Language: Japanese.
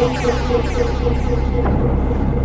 もう大丈夫?